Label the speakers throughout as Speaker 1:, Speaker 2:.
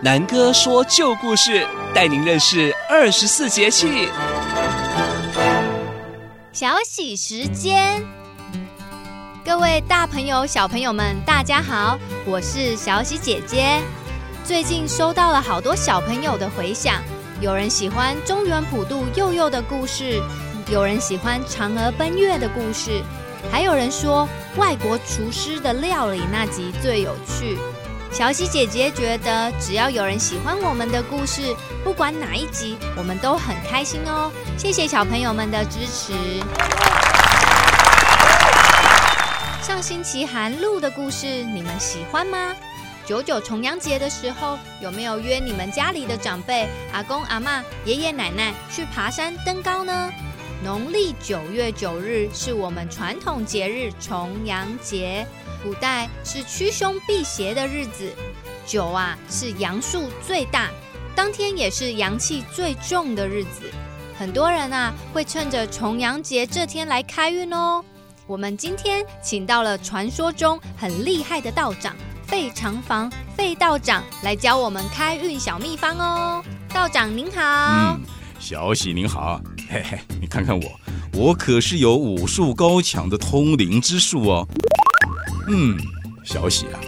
Speaker 1: 南哥说旧故事，带您认识二十四节气。
Speaker 2: 小喜时间，各位大朋友、小朋友们，大家好，我是小喜姐姐。最近收到了好多小朋友的回响，有人喜欢中原普渡幼幼的故事，有人喜欢嫦娥奔月的故事，还有人说外国厨师的料理那集最有趣。小喜姐姐觉得，只要有人喜欢我们的故事，不管哪一集，我们都很开心哦。谢谢小朋友们的支持。上星期寒露的故事，你们喜欢吗？九九重阳节的时候，有没有约你们家里的长辈、阿公阿妈、爷爷奶奶去爬山登高呢？农历九月九日是我们传统节日重阳节。古代是驱凶辟邪的日子，九啊是阳数最大，当天也是阳气最重的日子。很多人啊会趁着重阳节这天来开运哦。我们今天请到了传说中很厉害的道长费长房费道长来教我们开运小秘方哦。道长您好，
Speaker 3: 小喜您好，嘿嘿，你看看我，我可是有武术高强的通灵之术哦。嗯，小喜啊，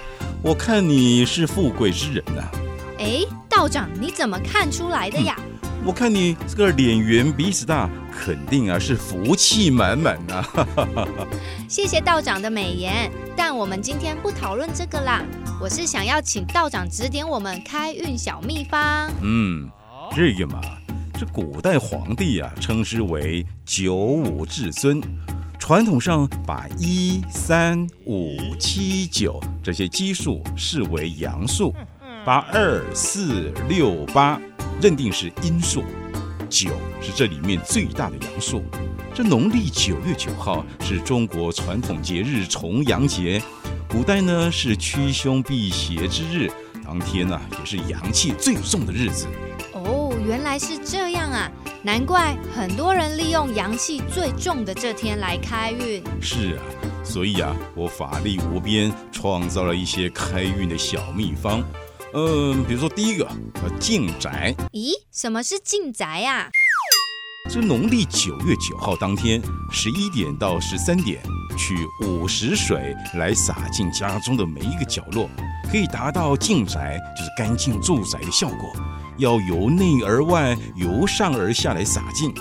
Speaker 3: 我看你是富贵之人呐、啊。
Speaker 2: 哎，道长，你怎么看出来的呀？
Speaker 3: 嗯、我看你这个脸圆鼻子大，肯定啊是福气满满呐、啊。
Speaker 2: 谢谢道长的美言，但我们今天不讨论这个啦。我是想要请道长指点我们开运小秘方。
Speaker 3: 嗯，这个嘛，这古代皇帝啊称之为九五至尊。传统上把一、三、五、七、九这些基数视为阳数，把二、四、六、八认定是阴数，九是这里面最大的阳数。这农历九月九号是中国传统节日重阳节，古代呢是驱凶避邪之日，当天呢也是阳气最重的日子。
Speaker 2: 哦，原来是这样啊。难怪很多人利用阳气最重的这天来开运。
Speaker 3: 是啊，所以啊，我法力无边，创造了一些开运的小秘方。嗯，比如说第一个，呃，进宅。
Speaker 2: 咦，什么是进宅呀？
Speaker 3: 这农历九月九号当天十一点到十三点，取午时水来洒进家中的每一个角落，可以达到进宅就是干净住宅的效果。要由内而外，由上而下来洒进。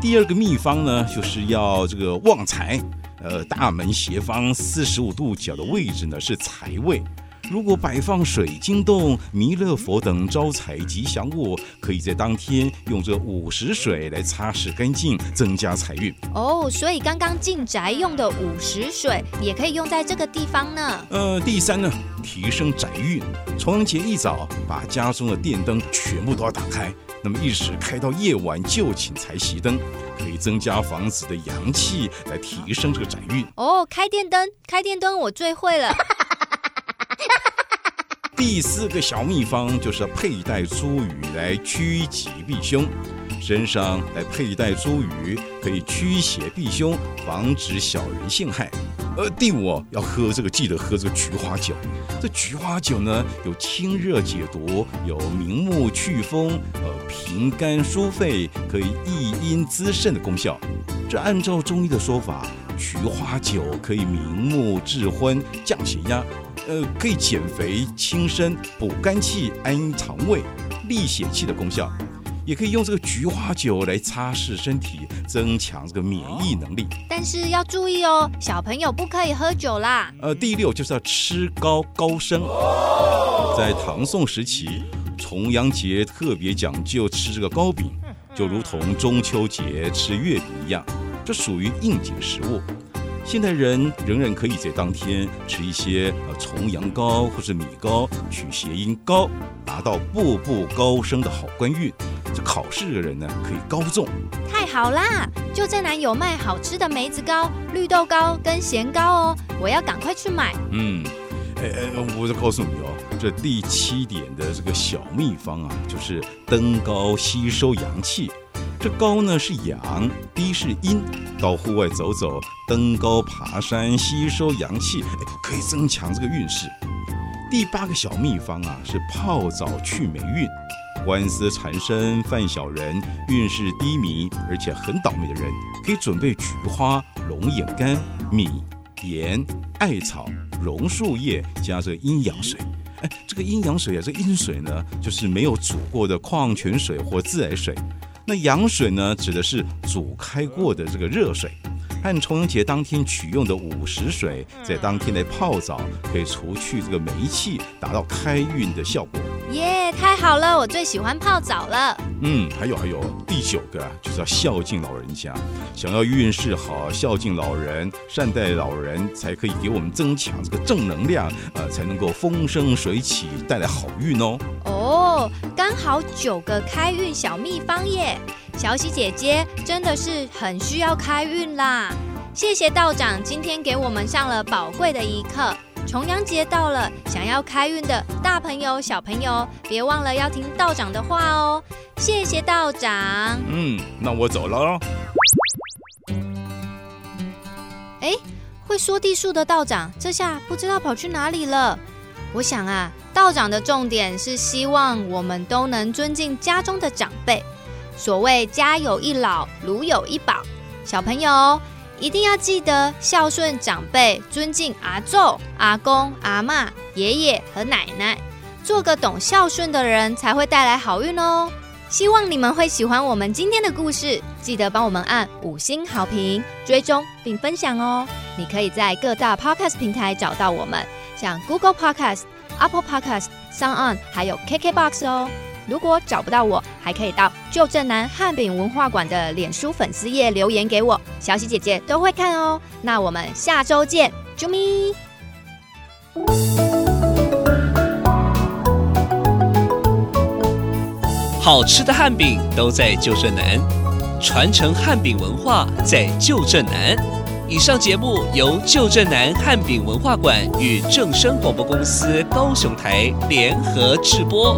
Speaker 3: 第二个秘方呢，就是要这个旺财。呃，大门斜方四十五度角的位置呢，是财位。如果摆放水晶洞、弥勒佛等招财吉祥物，可以在当天用这午时水来擦拭干净，增加财运。
Speaker 2: 哦，所以刚刚进宅用的午时水也可以用在这个地方呢。
Speaker 3: 呃，第三呢，提升宅运。重阳节一早，把家中的电灯全部都要打开，那么一直开到夜晚就寝才熄灯，可以增加房子的阳气，来提升这个宅运。
Speaker 2: 哦，开电灯，开电灯，我最会了。
Speaker 3: 第四个小秘方就是佩戴珠雨来趋吉避凶，身上来佩戴珠雨可以驱邪避凶，防止小人陷害。呃，第五要喝这个，记得喝这个菊花酒。这菊花酒呢，有清热解毒，有明目祛风，呃，平肝疏肺，可以益阴滋肾的功效。这按照中医的说法，菊花酒可以明目治昏，降血压。呃，可以减肥、轻身、补肝气、安肠胃、利血气的功效，也可以用这个菊花酒来擦拭身体，增强这个免疫能力。
Speaker 2: 但是要注意哦，小朋友不可以喝酒啦。
Speaker 3: 呃，第六就是要吃高高升。在唐宋时期，重阳节特别讲究吃这个糕饼，就如同中秋节吃月饼一样，这属于应景食物。现代人仍然可以在当天吃一些呃重阳糕或是米糕，取谐音“高”，达到步步高升的好官运。这考试的人呢，可以高中。
Speaker 2: 太好啦！就在南有卖好吃的梅子糕、绿豆糕跟咸糕哦，我要赶快去买。
Speaker 3: 嗯，哎哎，我就告诉你哦，这第七点的这个小秘方啊，就是登高吸收阳气。这高呢是阳，低是阴。到户外走走，登高爬山，吸收阳气，可以增强这个运势。第八个小秘方啊，是泡澡去霉运。官司缠身、犯小人、运势低迷，而且很倒霉的人，可以准备菊花、龙眼干、米、盐、艾草、榕树叶，加这个阴阳水。哎，这个阴阳水啊，这个阴水呢，就是没有煮过的矿泉水或自来水。那羊水呢，指的是煮开过的这个热水。按重阳节当天取用的午时水，在当天来泡澡，可以除去这个霉气，达到开运的效果。
Speaker 2: 耶，太好了！我最喜欢泡澡了。
Speaker 3: 嗯，还有还有，第九个就是要孝敬老人家。想要运势好，孝敬老人，善待老人，才可以给我们增强这个正能量，呃，才能够风生水起，带来好运哦。
Speaker 2: 哦，刚好九个开运小秘方耶！小喜姐姐真的是很需要开运啦！谢谢道长今天给我们上了宝贵的一课。重阳节到了，想要开运的大朋友、小朋友，别忘了要听道长的话哦。谢谢道长。
Speaker 3: 嗯，那我走了。
Speaker 2: 哎，会说地术的道长，这下不知道跑去哪里了。我想啊，道长的重点是希望我们都能尊敬家中的长辈。所谓家有一老，如有一宝。小朋友一定要记得孝顺长辈，尊敬阿祖、阿公、阿嬷、爷爷和奶奶，做个懂孝顺的人，才会带来好运哦。希望你们会喜欢我们今天的故事，记得帮我们按五星好评、追踪并分享哦。你可以在各大 Podcast 平台找到我们，像 Google Podcast、Apple Podcast、SoundOn，还有 KKBox 哦。如果找不到我，还可以到旧镇南汉饼文化馆的脸书粉丝页留言给我，小喜姐姐都会看哦。那我们下周见，啾咪！
Speaker 1: 好吃的汉饼都在旧镇南，传承汉饼文化在旧镇南。以上节目由旧镇南汉饼文化馆与正声广播公司高雄台联合制播。